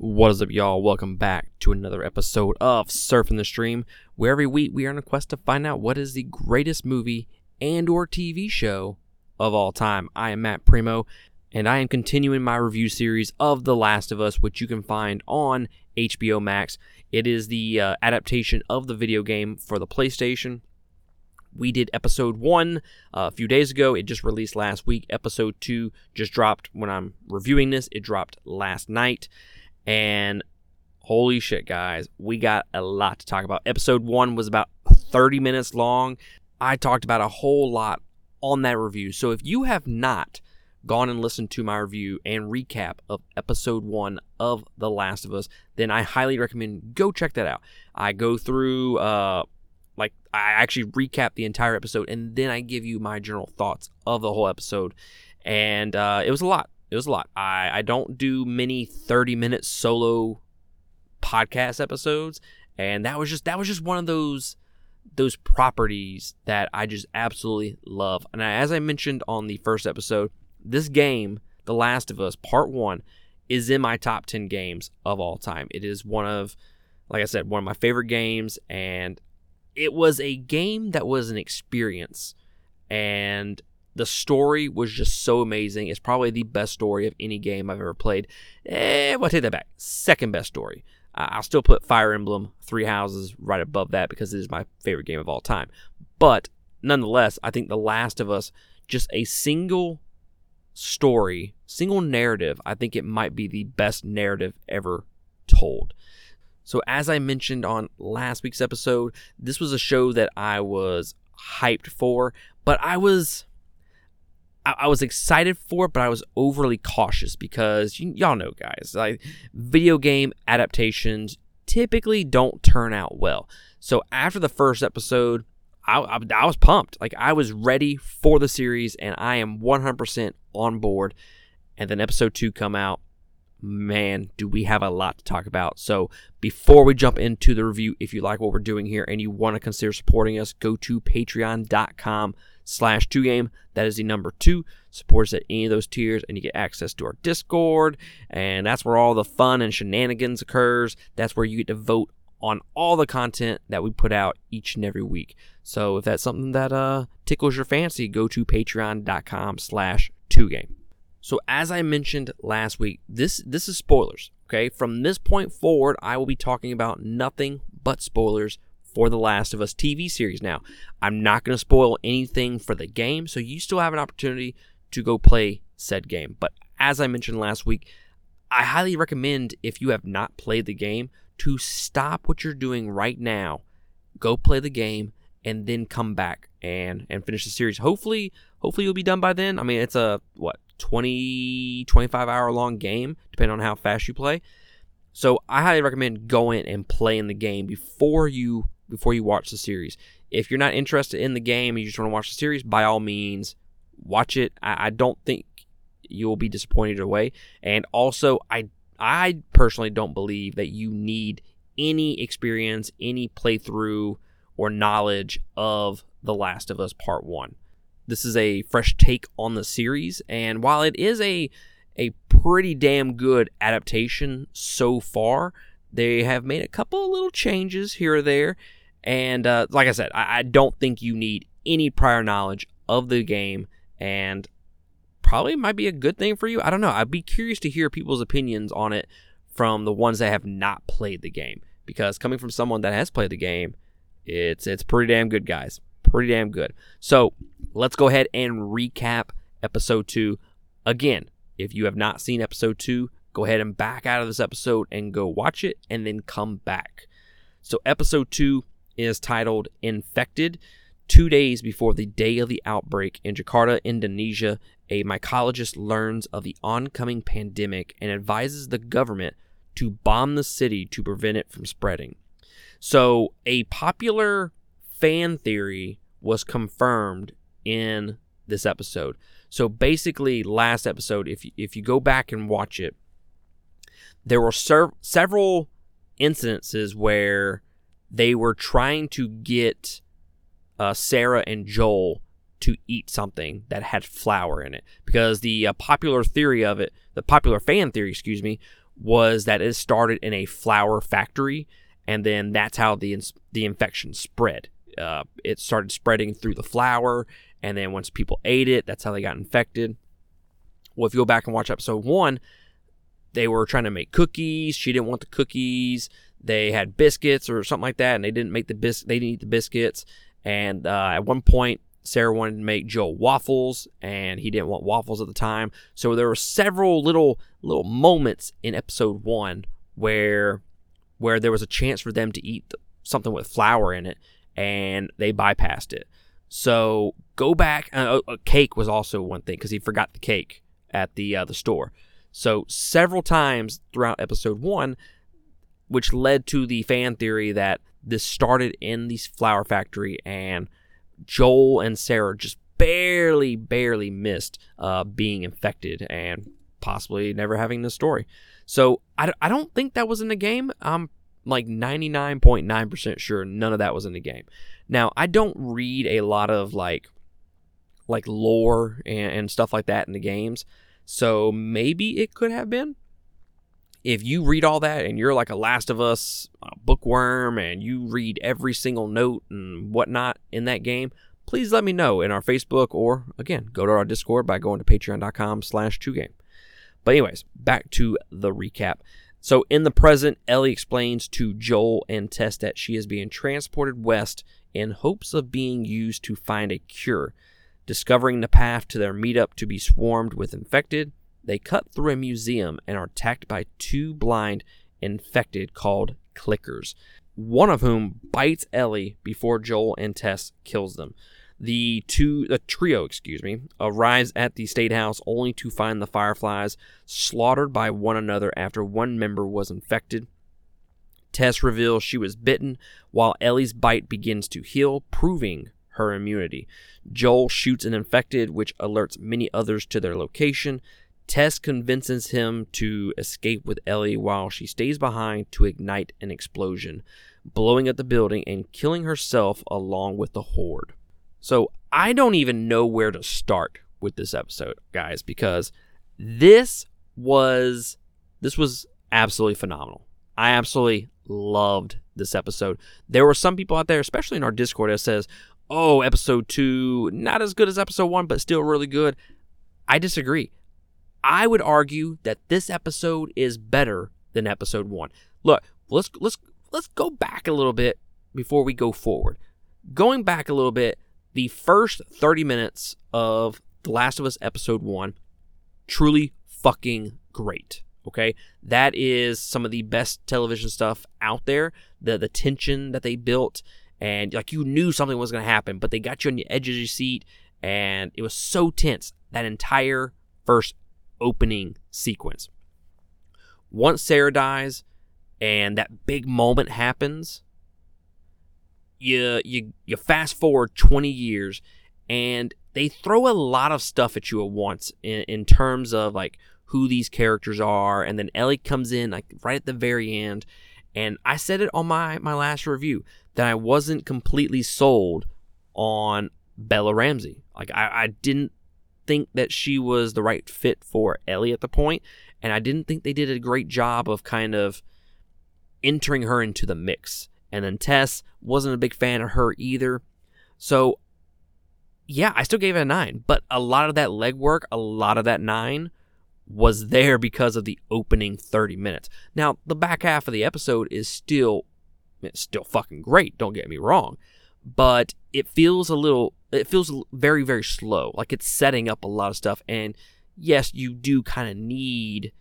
What is up, y'all? Welcome back to another episode of Surfing the Stream, where every week we are on a quest to find out what is the greatest movie and or TV show of all time. I am Matt Primo, and I am continuing my review series of The Last of Us, which you can find on HBO Max. It is the uh, adaptation of the video game for the PlayStation. We did episode one uh, a few days ago. It just released last week. Episode two just dropped when I'm reviewing this. It dropped last night. And holy shit, guys, we got a lot to talk about. Episode one was about 30 minutes long. I talked about a whole lot on that review. So if you have not gone and listened to my review and recap of episode one of The Last of Us, then I highly recommend go check that out. I go through, uh, like, I actually recap the entire episode and then I give you my general thoughts of the whole episode. And uh, it was a lot it was a lot. I, I don't do many 30 minute solo podcast episodes and that was just that was just one of those those properties that I just absolutely love. And as I mentioned on the first episode, this game, The Last of Us Part 1 is in my top 10 games of all time. It is one of like I said, one of my favorite games and it was a game that was an experience and the story was just so amazing. It's probably the best story of any game I've ever played. Eh, well, take that back. Second best story. I'll still put Fire Emblem Three Houses right above that because it is my favorite game of all time. But nonetheless, I think The Last of Us, just a single story, single narrative, I think it might be the best narrative ever told. So, as I mentioned on last week's episode, this was a show that I was hyped for, but I was I, I was excited for it, but I was overly cautious because y- y'all know, guys, like video game adaptations typically don't turn out well. So after the first episode, I, I, I, was pumped. Like I was ready for the series, and I am 100% on board. And then episode two come out. Man, do we have a lot to talk about. So before we jump into the review, if you like what we're doing here and you want to consider supporting us, go to patreon.com slash two game. That is the number two. Supports at any of those tiers, and you get access to our Discord, and that's where all the fun and shenanigans occurs. That's where you get to vote on all the content that we put out each and every week. So if that's something that uh, tickles your fancy, go to patreon.com slash two game. So as I mentioned last week, this this is spoilers. Okay, from this point forward, I will be talking about nothing but spoilers for The Last of Us TV series. Now, I'm not going to spoil anything for the game, so you still have an opportunity to go play said game. But as I mentioned last week, I highly recommend if you have not played the game to stop what you're doing right now, go play the game, and then come back and and finish the series. Hopefully, hopefully you'll be done by then. I mean, it's a what 20 25 hour long game depending on how fast you play. So I highly recommend going and playing the game before you before you watch the series. If you're not interested in the game and you just want to watch the series, by all means, watch it. I, I don't think you'll be disappointed away. And also, I I personally don't believe that you need any experience, any playthrough, or knowledge of The Last of Us Part One. This is a fresh take on the series, and while it is a a pretty damn good adaptation so far, they have made a couple little changes here or there and uh, like I said, I, I don't think you need any prior knowledge of the game, and probably might be a good thing for you. I don't know. I'd be curious to hear people's opinions on it from the ones that have not played the game, because coming from someone that has played the game, it's it's pretty damn good, guys. Pretty damn good. So let's go ahead and recap episode two again. If you have not seen episode two, go ahead and back out of this episode and go watch it, and then come back. So episode two is titled Infected. Two days before the day of the outbreak in Jakarta, Indonesia, a mycologist learns of the oncoming pandemic and advises the government to bomb the city to prevent it from spreading. So, a popular fan theory was confirmed in this episode. So, basically, last episode, if if you go back and watch it, there were ser- several incidences where they were trying to get uh, Sarah and Joel to eat something that had flour in it because the uh, popular theory of it, the popular fan theory, excuse me, was that it started in a flour factory, and then that's how the ins- the infection spread. Uh, it started spreading through the flour, and then once people ate it, that's how they got infected. Well, if you go back and watch episode one, they were trying to make cookies. She didn't want the cookies. They had biscuits or something like that, and they didn't make the bis. They didn't eat the biscuits. And uh, at one point, Sarah wanted to make Joel waffles, and he didn't want waffles at the time. So there were several little little moments in episode one where where there was a chance for them to eat something with flour in it, and they bypassed it. So go back. Uh, a cake was also one thing because he forgot the cake at the uh, the store. So several times throughout episode one, which led to the fan theory that this started in the flour factory and Joel and Sarah just barely, barely missed uh, being infected and possibly never having this story. So I, I don't think that was in the game. I'm like 99.9% sure none of that was in the game. Now, I don't read a lot of like like lore and, and stuff like that in the games. So maybe it could have been. If you read all that and you're like a Last of Us bookworm and you read every single note and whatnot in that game, please let me know in our Facebook or again go to our Discord by going to patreon.com slash 2game. But anyways, back to the recap. So in the present, Ellie explains to Joel and Tess that she is being transported west in hopes of being used to find a cure. Discovering the path to their meetup to be swarmed with infected, they cut through a museum and are attacked by two blind infected called clickers, one of whom bites Ellie before Joel and Tess kills them. The two, the trio, excuse me, arrives at the state house only to find the fireflies slaughtered by one another after one member was infected. Tess reveals she was bitten, while Ellie's bite begins to heal, proving her immunity. Joel shoots an infected, which alerts many others to their location. Tess convinces him to escape with Ellie while she stays behind to ignite an explosion, blowing up the building and killing herself along with the horde. So I don't even know where to start with this episode, guys, because this was this was absolutely phenomenal. I absolutely loved this episode. There were some people out there, especially in our Discord, that says, oh, episode two, not as good as episode one, but still really good. I disagree. I would argue that this episode is better than episode one. Look, let's let's let's go back a little bit before we go forward. Going back a little bit, the first 30 minutes of The Last of Us episode one, truly fucking great. Okay, that is some of the best television stuff out there. The the tension that they built and like you knew something was going to happen, but they got you on the edge of your seat, and it was so tense that entire first opening sequence. Once Sarah dies, and that big moment happens, you you you fast forward 20 years, and they throw a lot of stuff at you at once in, in terms of like who these characters are, and then Ellie comes in like right at the very end. And I said it on my my last review that I wasn't completely sold on Bella Ramsey. Like I, I didn't think that she was the right fit for Ellie at the point, and I didn't think they did a great job of kind of entering her into the mix. And then Tess wasn't a big fan of her either. So yeah, I still gave it a nine, but a lot of that legwork, a lot of that nine was there because of the opening 30 minutes. Now, the back half of the episode is still it's still fucking great, don't get me wrong. But it feels a little, it feels very, very slow. Like it's setting up a lot of stuff. And yes, you do kind of need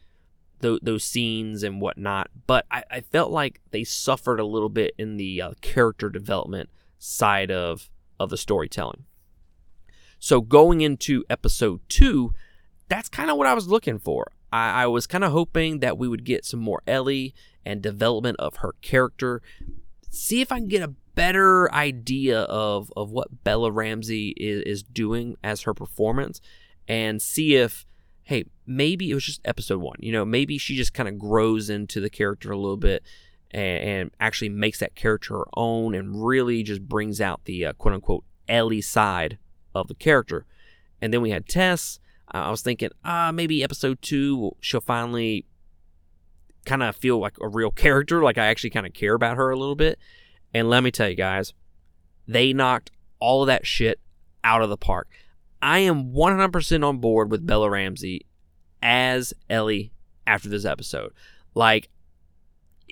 th- those scenes and whatnot. But I, I, felt like they suffered a little bit in the uh, character development side of, of the storytelling. So going into episode two, that's kind of what I was looking for. I, I was kind of hoping that we would get some more Ellie and development of her character. See if I can get a better idea of, of what Bella Ramsey is, is doing as her performance and see if, hey, maybe it was just episode one. You know, maybe she just kind of grows into the character a little bit and, and, actually makes that character her own and really just brings out the uh, quote unquote Ellie side of the character. And then we had Tess. I was thinking, ah, maybe episode two, she'll finally kind of feel like a real character, like I actually kind of care about her a little bit. And let me tell you guys, they knocked all of that shit out of the park. I am 100% on board with Bella Ramsey as Ellie after this episode. Like,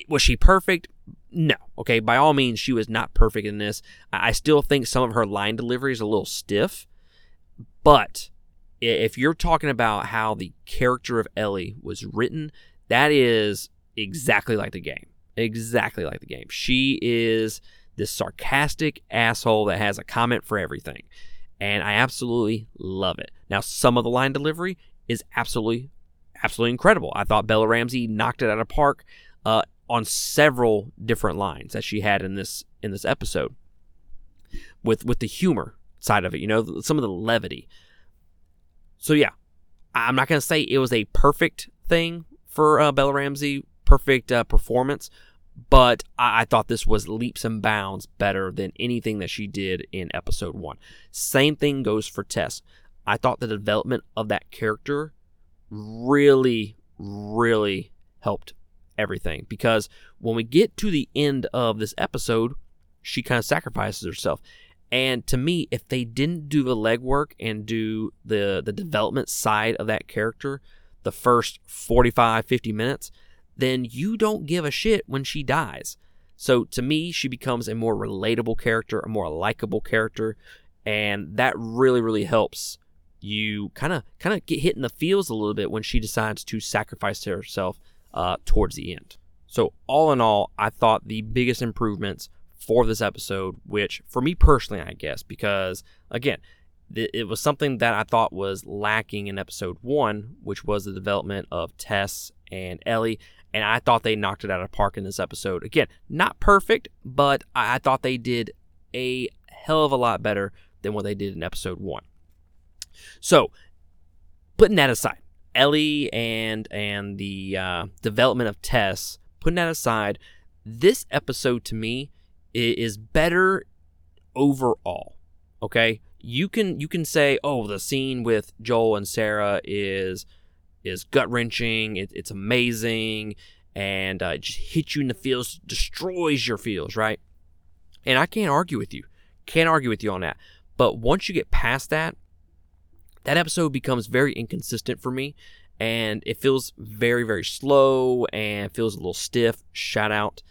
was she perfect? No. Okay, by all means, she was not perfect in this. I still think some of her line delivery is a little stiff. But if you're talking about how the character of Ellie was written, that is exactly like the game. Exactly like the game. She is this sarcastic asshole that has a comment for everything. And I absolutely love it. Now, some of the line delivery is absolutely, absolutely incredible. I thought Bella Ramsey knocked it out of park uh, on several different lines that she had in this in this episode. With with the humor side of it, you know, some of the levity. So yeah, I'm not gonna say it was a perfect thing for uh, Bella Ramsey, perfect uh, performance, but I-, I thought this was leaps and bounds better than anything that she did in episode one. Same thing goes for Tess. I thought the development of that character really, really helped everything because when we get to the end of this episode, she kind of sacrifices herself. And to me, if they didn't do the legwork and do the the development side of that character, the first 45, 50 minutes, then you don't give a shit when she dies. So to me, she becomes a more relatable character, a more likable character, and that really, really helps you kind of kind of get hit in the feels a little bit when she decides to sacrifice herself uh, towards the end. So all in all, I thought the biggest improvements for this episode, which for me personally, I guess, because again, it was something that I thought was lacking in episode one, which was the development of Tess and Ellie. And I thought they knocked it out of park in this episode. Again, not perfect, but I thought they did a hell of a lot better than what they did in episode one. So, putting that aside, Ellie and and the uh, development of Tess, putting that aside, this episode to me is better overall. Okay, you can you can say, oh, the scene with Joel and Sarah is is gut wrenching. It, it's amazing, and uh, it just hits you in the feels, destroys your feels, right? And I can't argue with you, can't argue with you on that. But once you get past that, that episode becomes very inconsistent for me, and it feels very very slow and feels a little stiff. Shout out.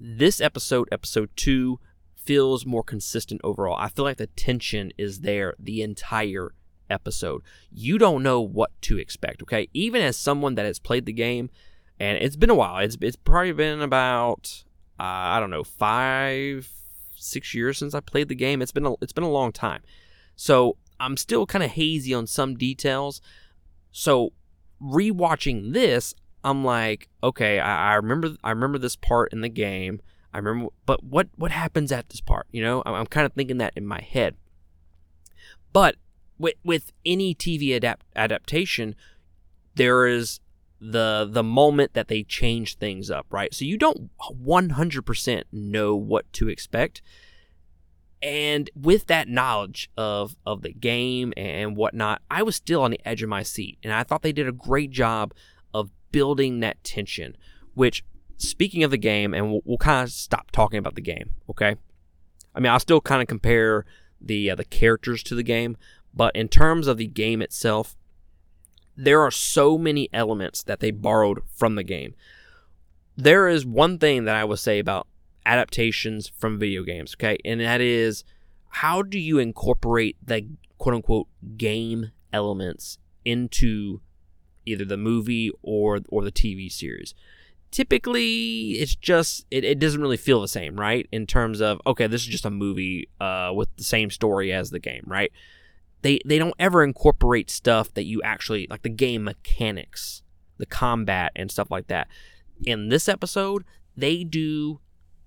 This episode, episode two, feels more consistent overall. I feel like the tension is there the entire episode. You don't know what to expect, okay? Even as someone that has played the game, and it's been a while. It's it's probably been about uh, I don't know five six years since I played the game. It's been a, it's been a long time, so I'm still kind of hazy on some details. So rewatching this, I'm like, okay, I, I remember I remember this part in the game. I remember, but what what happens at this part? You know, I'm, I'm kind of thinking that in my head. But with with any TV adapt adaptation, there is the the moment that they change things up, right? So you don't 100% know what to expect. And with that knowledge of of the game and whatnot, I was still on the edge of my seat, and I thought they did a great job building that tension, which speaking of the game, and we'll, we'll kind of stop talking about the game, okay? I mean, I'll still kind of compare the uh, the characters to the game, but in terms of the game itself, there are so many elements that they borrowed from the game. There is one thing that I will say about adaptations from video games, okay? And that is how do you incorporate the quote unquote game elements into either the movie or or the TV series? typically it's just it, it doesn't really feel the same right? In terms of okay this is just a movie uh, with the same story as the game right? They they don't ever incorporate stuff that you actually like the game mechanics the combat and stuff like that. In this episode they do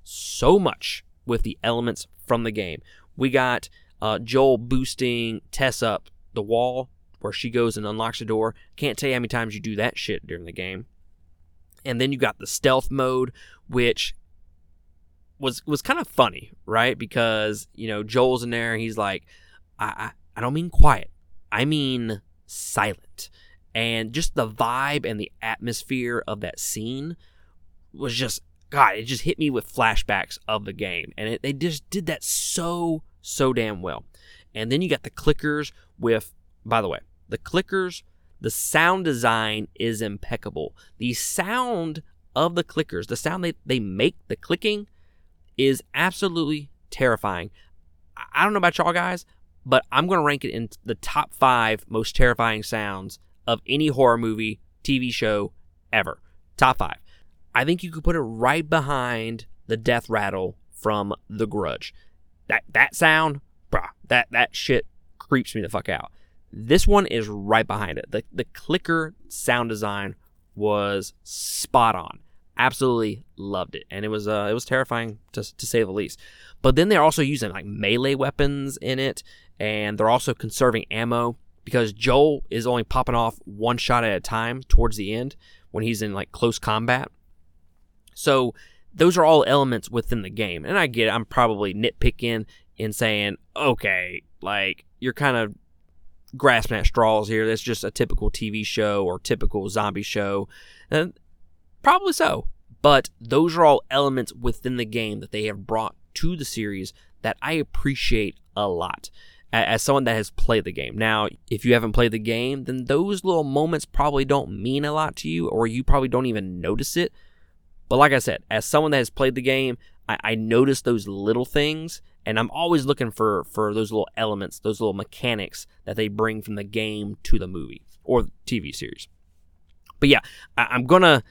so much with the elements from the game. We got uh, joel boosting tess up the wall where she goes and unlocks the door can't tell you how many times you do that shit during the game and then you got the stealth mode, which was was kind of funny, right? Because you know Joel's in there, he's like, I, I I don't mean quiet, I mean silent, and just the vibe and the atmosphere of that scene was just God. It just hit me with flashbacks of the game, and it, they just did that so so damn well. And then you got the clickers with, by the way, the clickers. The sound design is impeccable. The sound of the clickers, the sound they, they make, the clicking, is absolutely terrifying. I don't know about y'all guys, but I'm going to rank it in the top five most terrifying sounds of any horror movie, TV show ever. Top five. I think you could put it right behind the death rattle from The Grudge. That that sound, bruh, that that shit creeps me the fuck out. This one is right behind it. The the clicker sound design was spot on. Absolutely loved it, and it was uh, it was terrifying to to say the least. But then they're also using like melee weapons in it, and they're also conserving ammo because Joel is only popping off one shot at a time towards the end when he's in like close combat. So those are all elements within the game. And I get it, I'm probably nitpicking in saying, okay, like you're kind of grasping at straws here. That's just a typical TV show or typical zombie show. And probably so. But those are all elements within the game that they have brought to the series that I appreciate a lot as someone that has played the game. Now, if you haven't played the game, then those little moments probably don't mean a lot to you, or you probably don't even notice it. But like I said, as someone that has played the game, I, I notice those little things, and I'm always looking for for those little elements, those little mechanics that they bring from the game to the movie or TV series. But yeah, I, I'm gonna,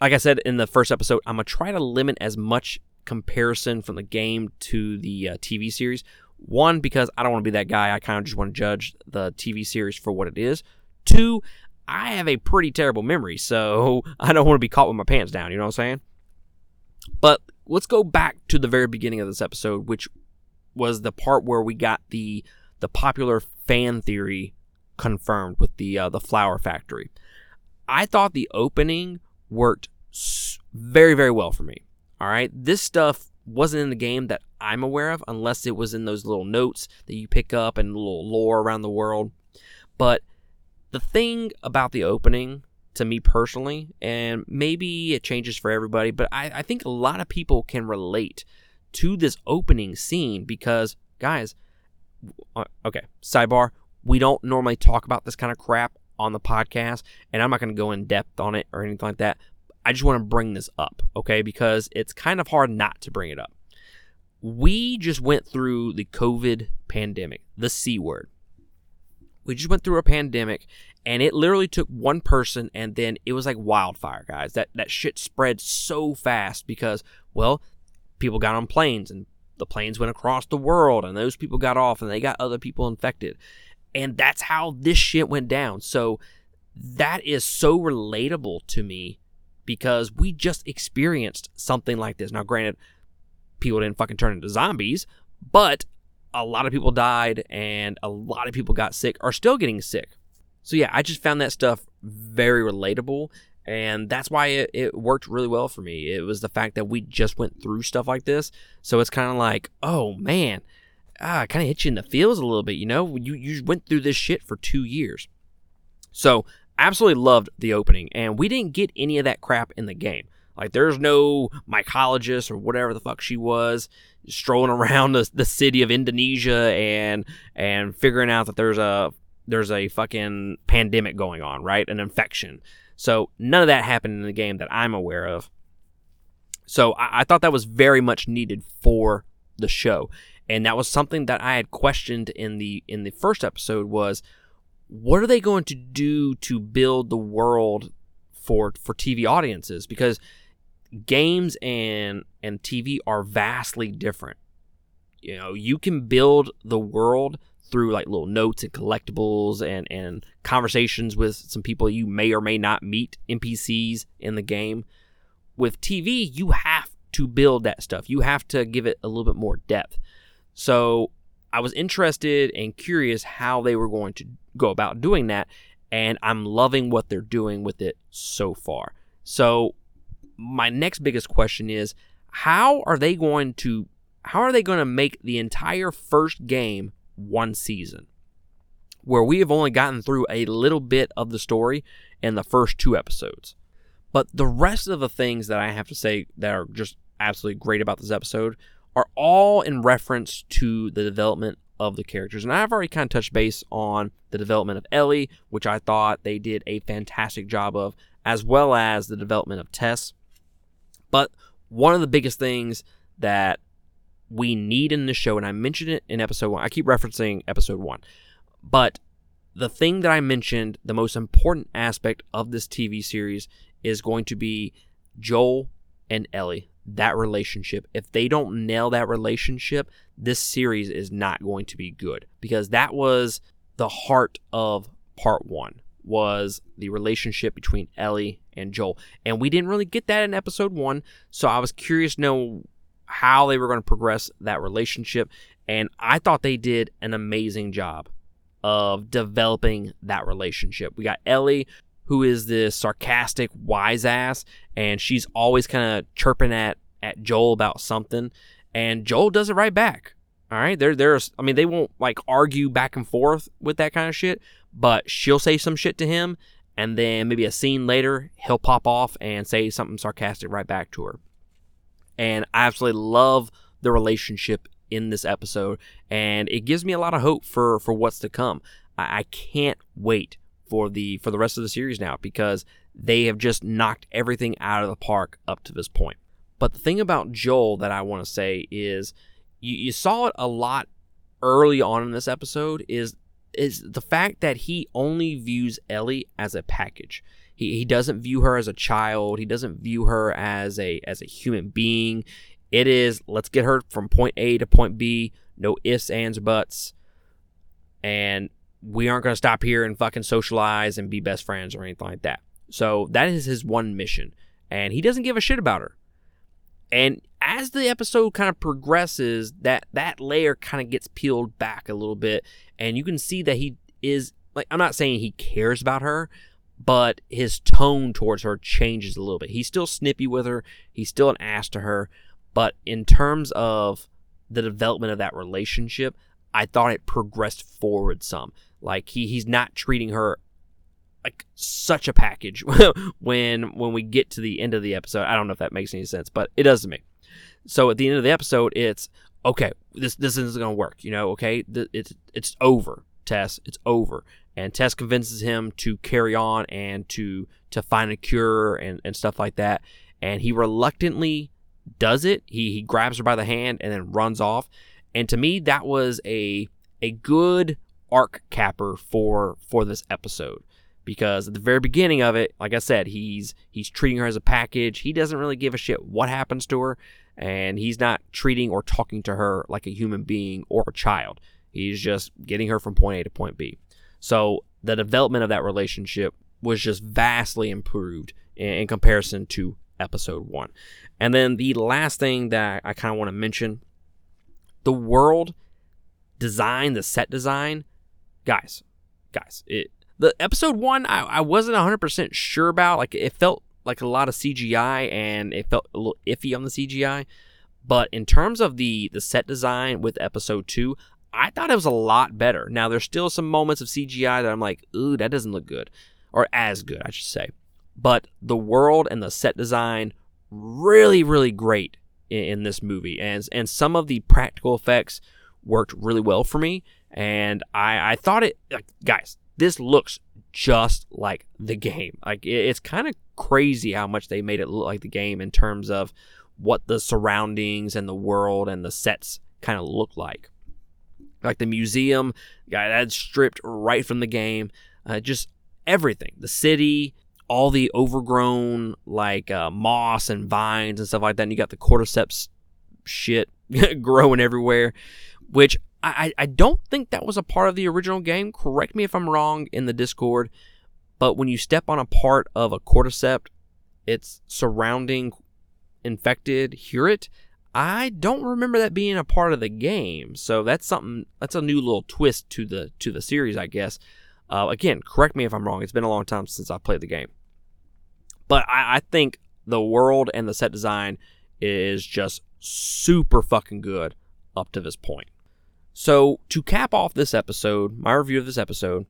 like I said in the first episode, I'm gonna try to limit as much comparison from the game to the uh, TV series one, because I don't want to be that guy. I kind of just want to judge the TV series for what it is. Two, I have a pretty terrible memory, so I don't want to be caught with my pants down. You know what I'm saying? But let's go back to the very beginning of this episode, which was the part where we got the the popular fan theory confirmed with the uh, the flour factory. I thought the opening worked very very well for me. All right, this stuff wasn't in the game that I'm aware of, unless it was in those little notes that you pick up and little lore around the world. But the thing about the opening, to me personally, and maybe it changes for everybody, but I, I think a lot of people can relate to this opening scene because, guys, uh, okay, sidebar, we don't normally talk about this kind of crap on the podcast, and I'm not going to go in depth on it or anything like that. I just want to bring this up, okay? Because it's kind of hard not to bring it up. We just went through the COVID pandemic, the C word. We just went through a pandemic and it literally took one person and then it was like wildfire, guys. That that shit spread so fast because well, people got on planes and the planes went across the world and those people got off and they got other people infected. And that's how this shit went down. So that is so relatable to me because we just experienced something like this. Now, granted, people didn't fucking turn into zombies, but a lot of people died and a lot of people got sick, are still getting sick. So, yeah, I just found that stuff very relatable. And that's why it, it worked really well for me. It was the fact that we just went through stuff like this. So it's kind of like, oh man, ah, kind of hit you in the feels a little bit, you know? You, you went through this shit for two years. So absolutely loved the opening, and we didn't get any of that crap in the game. Like, there's no mycologist or whatever the fuck she was strolling around the, the city of Indonesia and and figuring out that there's a there's a fucking pandemic going on, right? An infection. So none of that happened in the game that I'm aware of. So I, I thought that was very much needed for the show, and that was something that I had questioned in the in the first episode was what are they going to do to build the world for for TV audiences? Because games and and TV are vastly different. You know, you can build the world through like little notes and collectibles and and conversations with some people you may or may not meet NPCs in the game. With TV, you have to build that stuff. You have to give it a little bit more depth. So I was interested and curious how they were going to go about doing that, and I'm loving what they're doing with it so far. So, my next biggest question is how are they going to how are they going to make the entire first game one season? where we have only gotten through a little bit of the story in the first two episodes. But the rest of the things that I have to say that are just absolutely great about this episode are all in reference to the development of the characters. And I've already kind of touched base on the development of Ellie, which I thought they did a fantastic job of, as well as the development of Tess. But one of the biggest things that we need in the show, and I mentioned it in episode one, I keep referencing episode one, but the thing that I mentioned, the most important aspect of this TV series is going to be Joel and Ellie, that relationship. If they don't nail that relationship, this series is not going to be good because that was the heart of part 1 was the relationship between Ellie and Joel. And we didn't really get that in episode 1, so I was curious to know how they were going to progress that relationship and I thought they did an amazing job of developing that relationship. We got Ellie, who is this sarcastic wise ass, and she's always kind of chirping at at Joel about something, and Joel does it right back. All right, there there's I mean they won't like argue back and forth with that kind of shit, but she'll say some shit to him, and then maybe a scene later he'll pop off and say something sarcastic right back to her. And I absolutely love the relationship in this episode, and it gives me a lot of hope for for what's to come. I, I can't wait for the for the rest of the series now because they have just knocked everything out of the park up to this point. But the thing about Joel that I want to say is you, you saw it a lot early on in this episode is is the fact that he only views Ellie as a package. He, he doesn't view her as a child. He doesn't view her as a as a human being. It is let's get her from point A to point B, no ifs, ands, buts. And we aren't going to stop here and fucking socialize and be best friends or anything like that. So that is his one mission. And he doesn't give a shit about her. And as the episode kind of progresses, that that layer kind of gets peeled back a little bit, and you can see that he is like I'm not saying he cares about her, but his tone towards her changes a little bit. He's still snippy with her, he's still an ass to her, but in terms of the development of that relationship, I thought it progressed forward some. Like he he's not treating her like such a package when when we get to the end of the episode. I don't know if that makes any sense, but it does to me. So at the end of the episode, it's okay. This this isn't to work. You know, okay, it's it's over. Tess, it's over. And Tess convinces him to carry on and to to find a cure and, and stuff like that. And he reluctantly does it. He he grabs her by the hand and then runs off. And to me, that was a a good arc capper for for this episode because at the very beginning of it, like I said, he's he's treating her as a package. He doesn't really give a shit what happens to her, and he's not treating or talking to her like a human being or a child. He's just getting her from point A to point B. So the development of that relationship was just vastly improved in, comparison to episode one. And then the last thing that I kind of want to mention the world design, the set design, guys, guys, it the episode one I, I wasn't 100% sure about. Like it felt like a lot of CGI and it felt a little iffy on the CGI. But in terms of the the set design with episode two, I thought it was a lot better. Now there's still some moments of CGI that I'm like, ooh, that doesn't look good. Or as good, I should say. But the world and the set design really, really great in, in this movie. And and some of the practical effects worked really well for me. And I, I thought it like guys, this looks just like the game. Like it's kind of crazy how much they made it look like the game in terms of what the surroundings and the world and the sets kind of look like. Like the museum, yeah, that's stripped right from the game. Uh, just everything, the city, all the overgrown like uh, moss and vines and stuff like that. And you got the cordyceps shit growing everywhere, which I, I don't think that was a part of the original game. Correct me if I'm wrong in the Discord. But when you step on a part of a cordyceps, it's surrounding infected hear it. I don't remember that being a part of the game. So that's something that's a new little twist to the to the series, I guess. Uh, again, correct me if I'm wrong. It's been a long time since I played the game. But I, I think the world and the set design is just super fucking good up to this point. So, to cap off this episode, my review of this episode,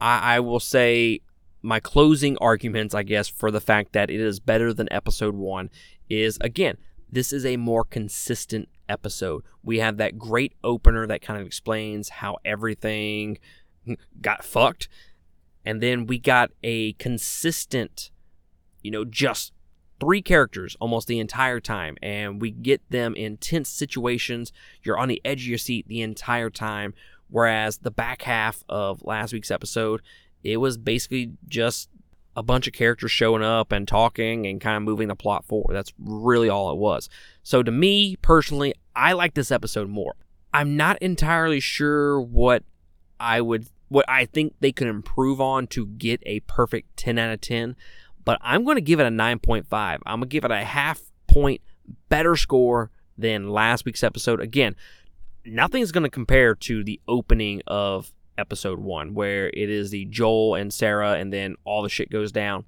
I, I will say my closing arguments, I guess, for the fact that it is better than episode one is again, this is a more consistent episode. We have that great opener that kind of explains how everything got fucked. And then we got a consistent, you know, just three characters almost the entire time. And we get them in tense situations. You're on the edge of your seat the entire time. Whereas the back half of last week's episode, it was basically just a bunch of characters showing up and talking and kind of moving the plot forward. That's really all it was. So to me personally, I like this episode more. I'm not entirely sure what I would what I think they could improve on to get a perfect 10 out of 10, but I'm going to give it a 9.5. I'm going to give it a half point better score than last week's episode. Again, nothing's going to compare to the opening of episode 1 where it is the Joel and Sarah and then all the shit goes down.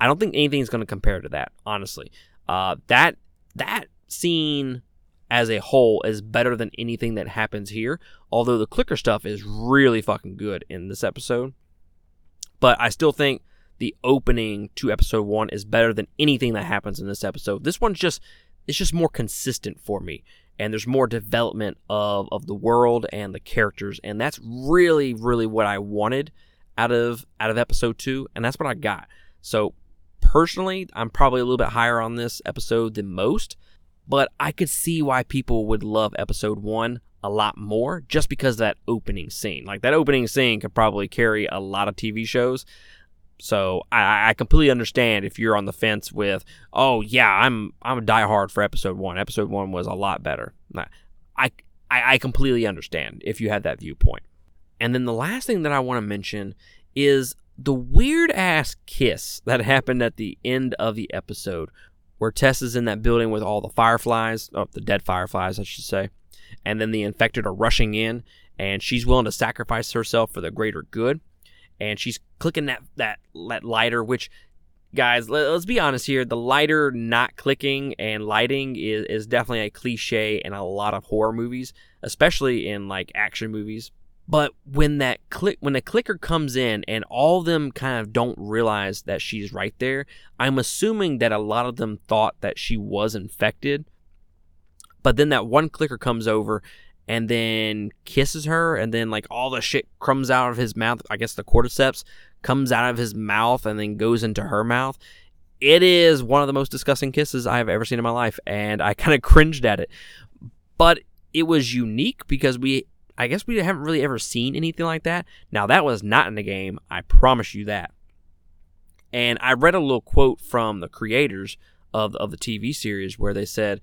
I don't think anything's going to compare to that, honestly. Uh, that that scene as a whole is better than anything that happens here. Although the clicker stuff is really fucking good in this episode. But I still think the opening to episode one is better than anything that happens in this episode. This one's just it's just more consistent for me. And there's more development of, of the world and the characters. And that's really, really what I wanted out of out of episode two. And that's what I got. So personally, I'm probably a little bit higher on this episode than most but I could see why people would love episode one a lot more just because of that opening scene. Like that opening scene could probably carry a lot of TV shows. So I, I completely understand if you're on the fence with, oh yeah, I'm I'm a diehard for episode one. Episode one was a lot better. I I, I completely understand if you had that viewpoint. And then the last thing that I want to mention is the weird ass kiss that happened at the end of the episode where Tess is in that building with all the fireflies, oh, the dead fireflies, I should say, and then the infected are rushing in, and she's willing to sacrifice herself for the greater good, and she's clicking that that, that lighter, which guys, let, us be honest here. The lighter not clicking and lighting is, is definitely a cliche in a lot of horror movies, especially in like action movies. But when that click when the clicker comes in and all of them kind of don't realize that she's right there, I'm assuming that a lot of them thought that she was infected. But then that one clicker comes over and then kisses her and then like all the shit comes out of his mouth, I guess the cordyceps comes out of his mouth and then goes into her mouth. It is one of the most disgusting kisses I've ever seen in my life and I kind of cringed at it. But it was unique because we I guess we haven't really ever seen anything like that. Now, that was not in the game. I promise you that. And I read a little quote from the creators of, of the TV series where they said,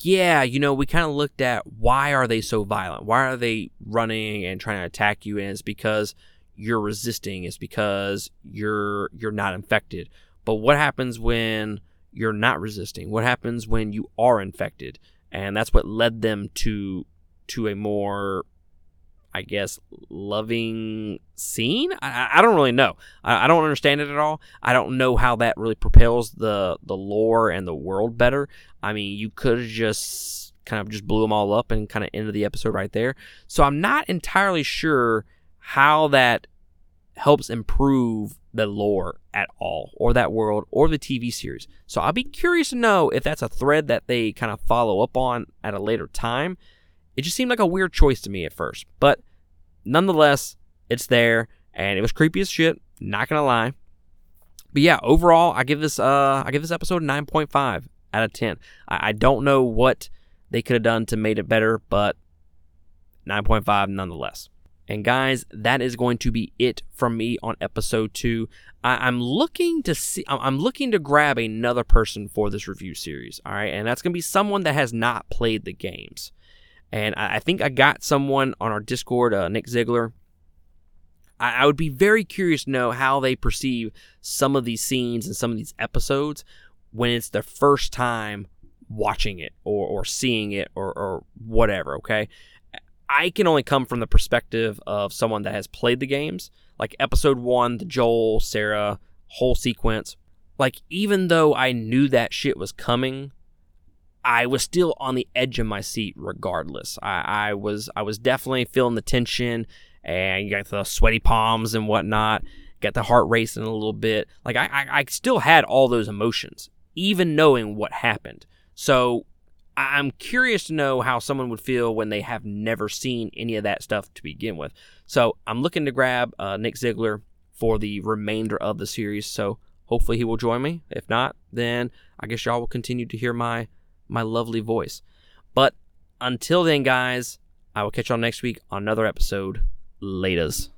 yeah, you know, we kind of looked at why are they so violent? Why are they running and trying to attack you? And it's because you're resisting. It's because you're you're not infected. But what happens when you're not resisting? What happens when you are infected? And that's what led them to to a more I guess loving scene. I, I don't really know. I, I, don't understand it at all. I don't know how that really propels the the lore and the world better. I mean, you could have just kind of just blew them all up and kind of ended the episode right there. So I'm not entirely sure how that helps improve the lore at all, or that world, or the TV series. So I'll be curious to know if that's a thread that they kind of follow up on at a later time it just seemed like a weird choice to me at first, but nonetheless, it's there and it was creepy as shit. Not gonna lie. But yeah, overall, I give this uh I give this episode 9.5 out of 10. I, I don't know what they could have done to made it better, but 9.5 nonetheless. And guys, that is going to be it from me on episode two. I, am looking to see. I'm looking to grab another person for this review series. All right, and that's going to be someone that has not played the games. And I, think I got someone on our Discord, uh, Nick Ziegler. I, I would be very curious to know how they perceive some of these scenes and some of these episodes when it's their first time watching it or, or seeing it or, or whatever, okay? I can only come from the perspective of someone that has played the games. Like episode one, the Joel, Sarah, whole sequence. Like, even though I knew that shit was coming, I was still on the edge of my seat regardless. I, I was I was definitely feeling the tension and you got the sweaty palms and whatnot, got the heart racing a little bit. Like I, I, I still had all those emotions, even knowing what happened. So I'm curious to know how someone would feel when they have never seen any of that stuff to begin with. So I'm looking to grab uh, Nick Ziegler for the remainder of the series. So hopefully he will join me. If not, then I guess y'all will continue to hear my my lovely voice. But until then, guys, I will catch y'all next week on another episode. Laters.